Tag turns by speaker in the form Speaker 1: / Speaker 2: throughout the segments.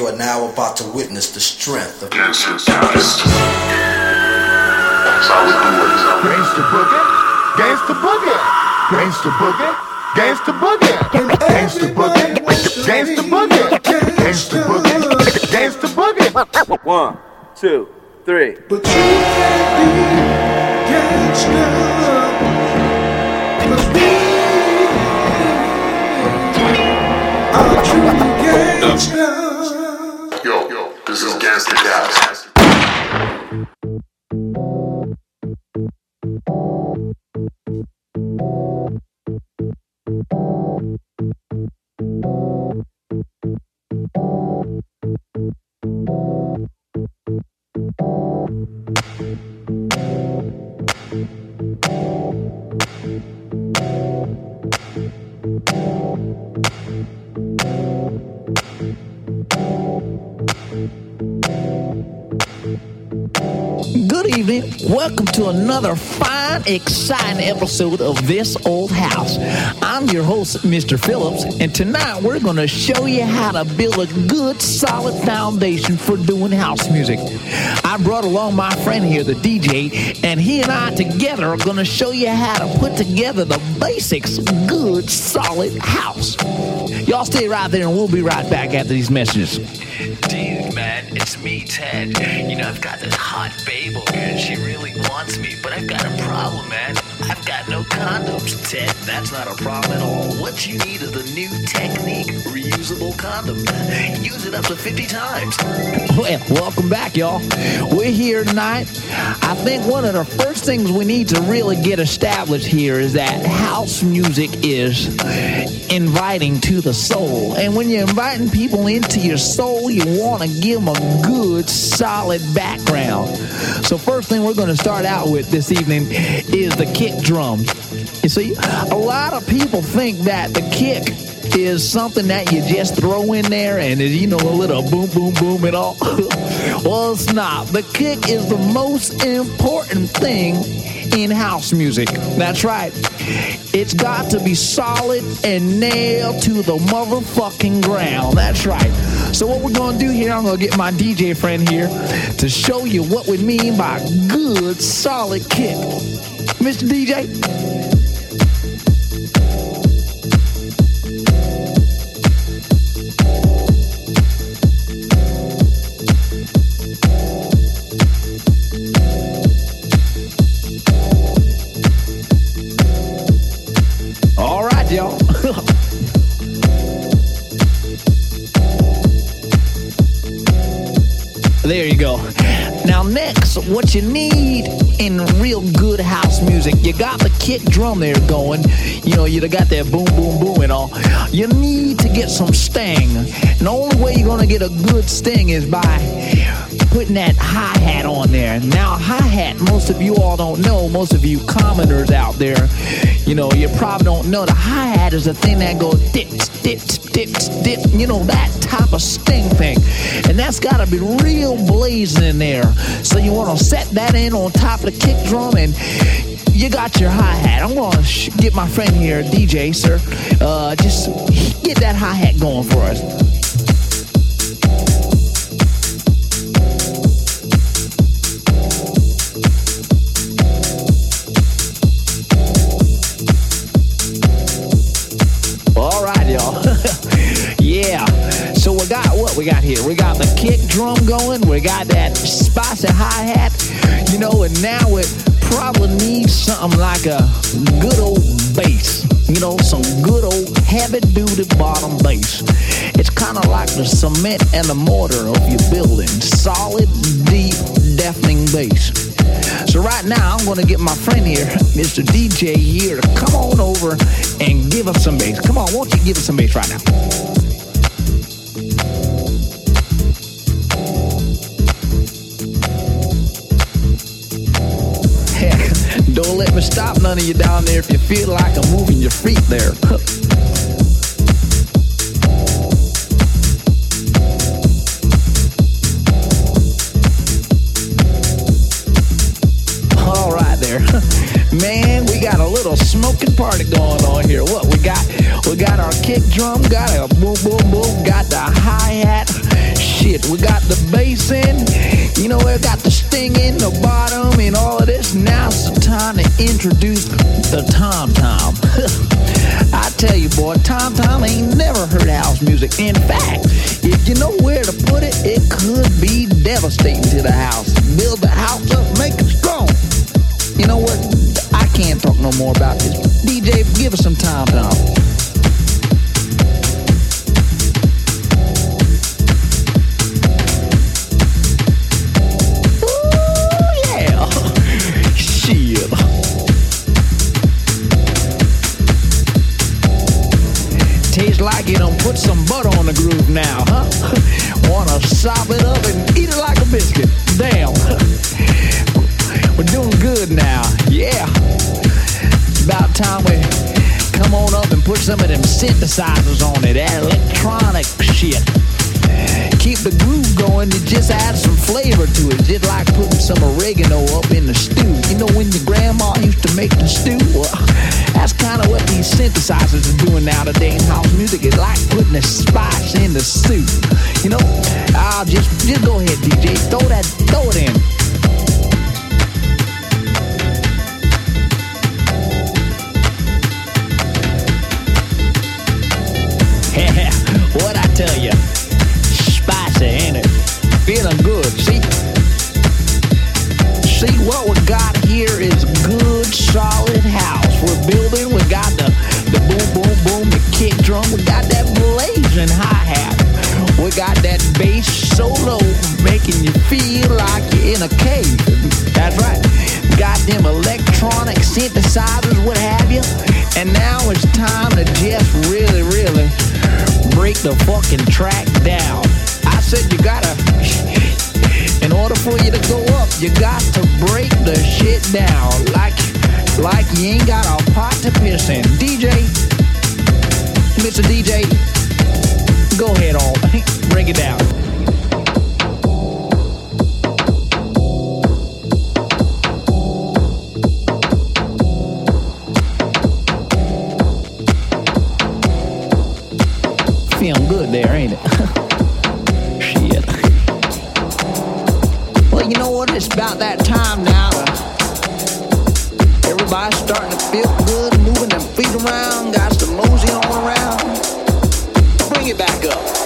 Speaker 1: You are now about to witness the strength of
Speaker 2: Gangsta Gangsta. That's how we do it.
Speaker 3: Gangsta boogie, gangsta boogie, gangsta boogie, gangsta boogie, gangsta boogie, gangsta boogie, gangsta boogie, gangsta boogie.
Speaker 4: One, two, three.
Speaker 5: But you can't be gangsta. Cause we are true gangsta.
Speaker 2: This is Gangstercast.
Speaker 6: Good Welcome to another fine, exciting episode of This Old House. I'm your host, Mr. Phillips, and tonight we're going to show you how to build a good, solid foundation for doing house music. I brought along my friend here, the DJ, and he and I together are going to show you how to put together the basics good, solid house. Y'all stay right there, and we'll be right back after these messages.
Speaker 7: It's me, Ted. You know, I've got this hot babe and she really wants me, but I've got a problem, man. I've got no condoms, Ted. That's not a problem at all. What you need is the new technique, reusable condom. Use it up to 50 times.
Speaker 6: Well, welcome back, y'all. We're here tonight. I think one of the first things we need to really get established here is that house music is inviting to the soul. And when you're inviting people into your soul, you want to give them a good, solid background. So, first thing we're going to start out with this evening is the kick drums. You see, a lot of people think that the kick is something that you just throw in there and you know a little boom boom boom and all. Well it's not. The kick is the most important thing in house music. That's right. It's got to be solid and nailed to the motherfucking ground. That's right. So what we're gonna do here i'm gonna get my dj friend here to show you what we mean by good solid kick mr dj All right, y'all. there you go. Now, next, what you need in real good house music, you got the kick drum there going. You know, you got that boom, boom, boom and all. You need to get some sting. And the only way you're going to get a good sting is by putting that hi hat on there. Now, hi hat, most of you all don't know, most of you commoners out there, you know, you probably don't know the hi hat is the thing that goes dip, dip, dip, dip, you know, that type of sting thing. And that's got to be real blazing in there. So you want to set that in on top of the kick drum and you got your hi hat. I'm to sh- get my friend here, DJ, sir, uh, just get that hi hat going for us. Going. We got that spicy hi hat. You know, and now it probably needs something like a good old bass. You know, some good old heavy duty bottom bass. It's kind of like the cement and the mortar of your building. Solid, deep, deafening bass. So right now, I'm going to get my friend here, Mr. DJ here, to come on over and give us some bass. Come on, won't you give us some bass right now? Me stop none of you down there if you feel like I'm moving your feet there. All right there. Man, we got a little smoking party going on here. What we got? We got our kick drum, got a boom boom boom, got the hi hat. shit. We got the bass in, you know, we got the sting in the bottom and all of this. Now time to introduce the tom tom. I tell you, boy, tom tom ain't never heard house music. In fact, if you know where to put it, it could be devastating to the house. Build the house up, make it strong. You know what? I can't talk no more about this. DJ, give us some tom tom. Some of them synthesizers on it. Electronic shit. Keep the groove going, it just adds some flavor to it. Just like putting some oregano up in the stew. You know when your grandma used to make the stew? Well, that's kind of what these synthesizers are doing now. nowadays. House music is like putting a spice in the soup. You know, I'll just just go ahead, DJ, throw that, throw it in. Bass so low, making you feel like you're in a cave. That's right. Them electronic synthesizers, what have you. And now it's time to just really, really break the fucking track down. I said you gotta, in order for you to go up, you got to break the shit down. Like, like you ain't got a pot to piss in. DJ, Mr. DJ, go ahead on, break it down. Feeling there, ain't it? Shit. Well, you know what? It's about that time now. To, everybody's starting to feel good, moving them feet around, got some mosey on around. Bring it back up.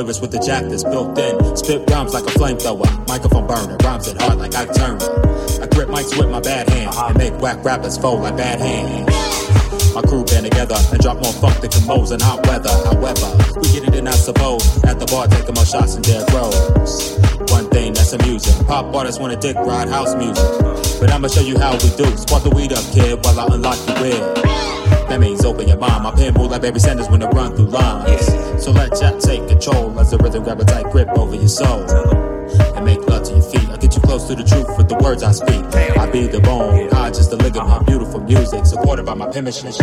Speaker 8: Lyrics with the jack that's built in. Spit rhymes like a flamethrower. Microphone burner. Rhymes it hard like I turn. I grip mics with my bad hand and make whack rappers fold like bad hands. My crew band together and drop more funk than combos in hot weather. However, we get it in, I suppose. At the bar, taking more shots than dead rows. One thing that's amusing. Pop artists wanna dick ride house music. But I'ma show you how we do. Squat the weed up, kid, while I unlock the wheel. That means open your mind. My pen move like Barry Sanders when I run through lines. So let Jack take control as the rhythm grab a tight grip over your soul. And make love to your feet. I get you close to the truth with the words I speak. I be the bone, I just the ligament. My beautiful music supported by my penmanship.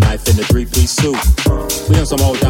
Speaker 8: Knife in a three-piece suit. We on some old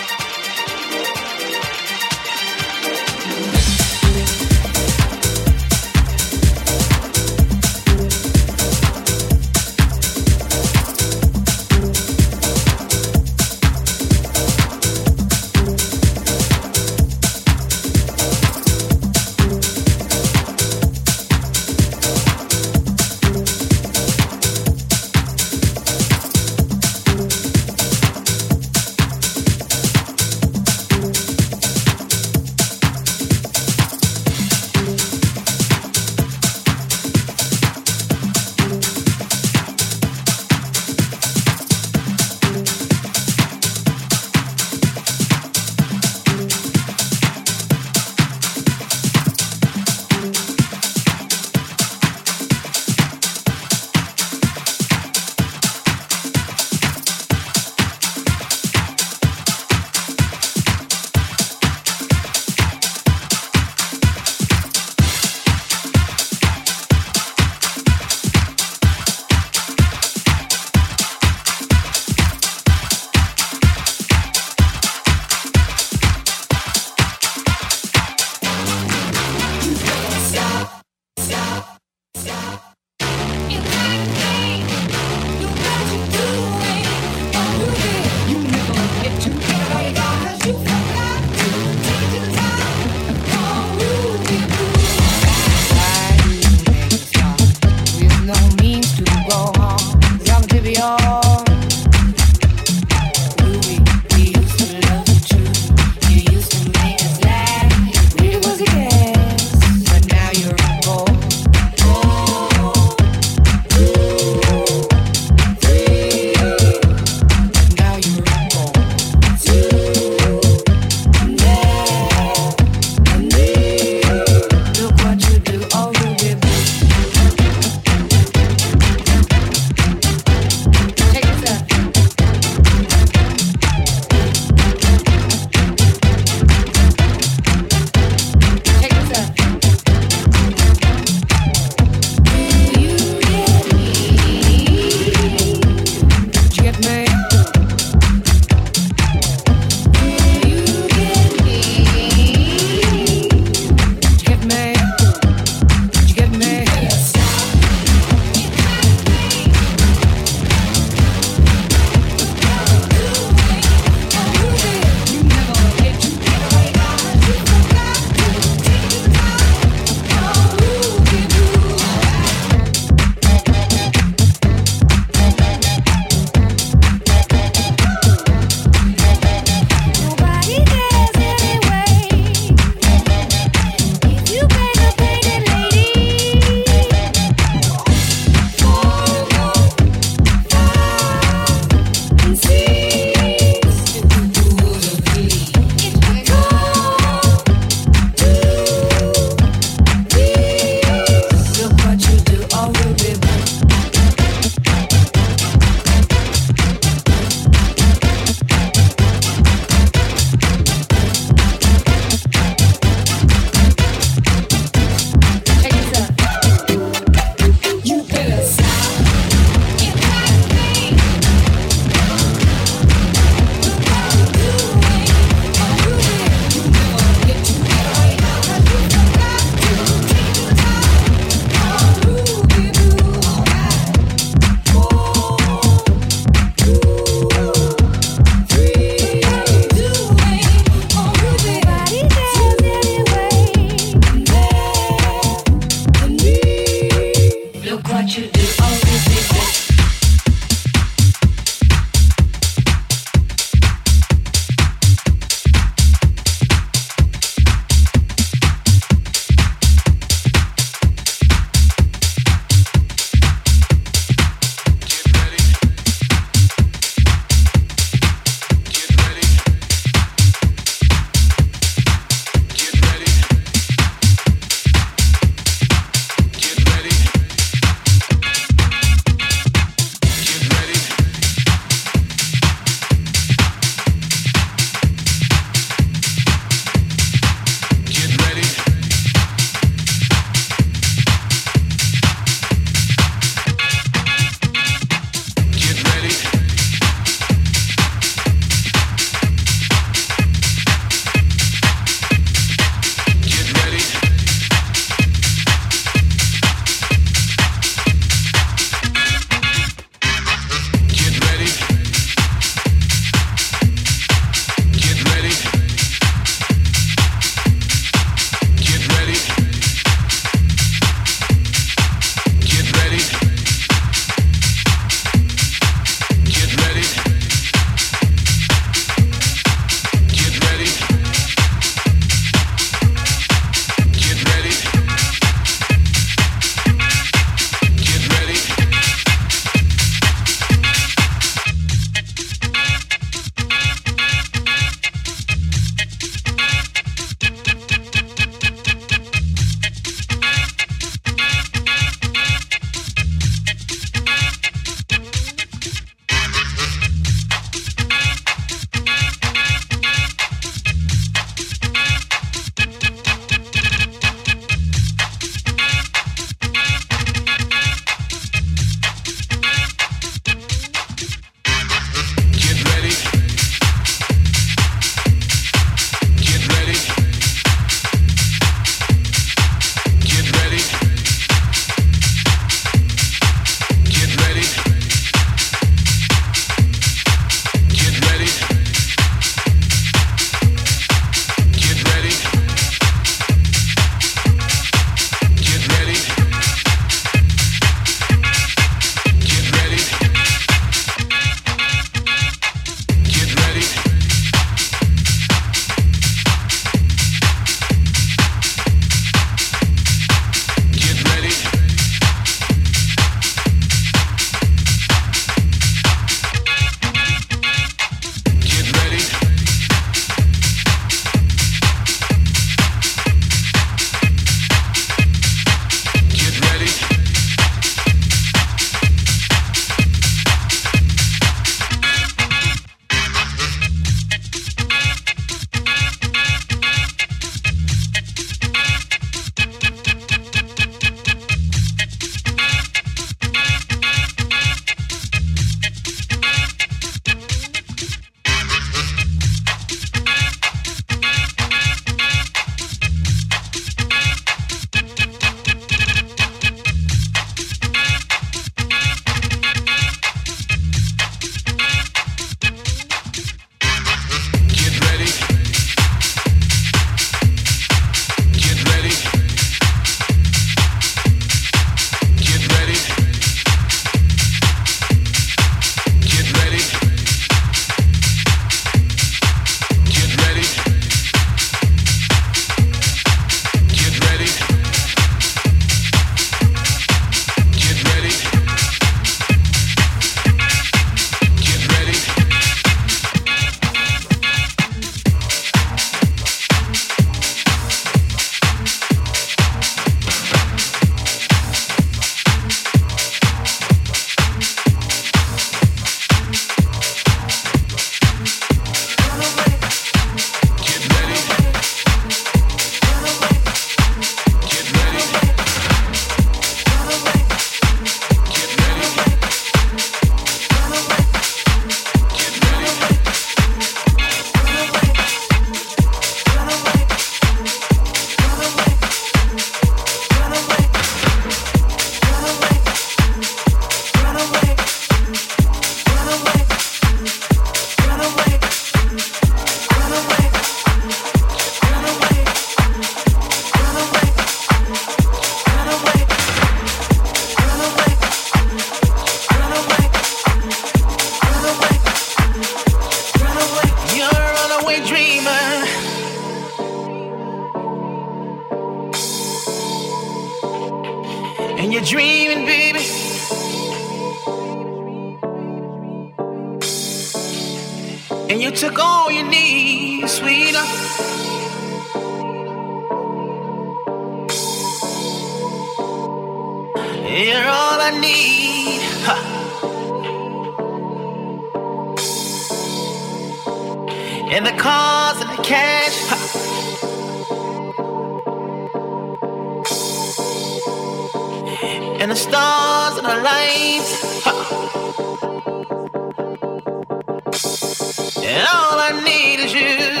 Speaker 9: need is you.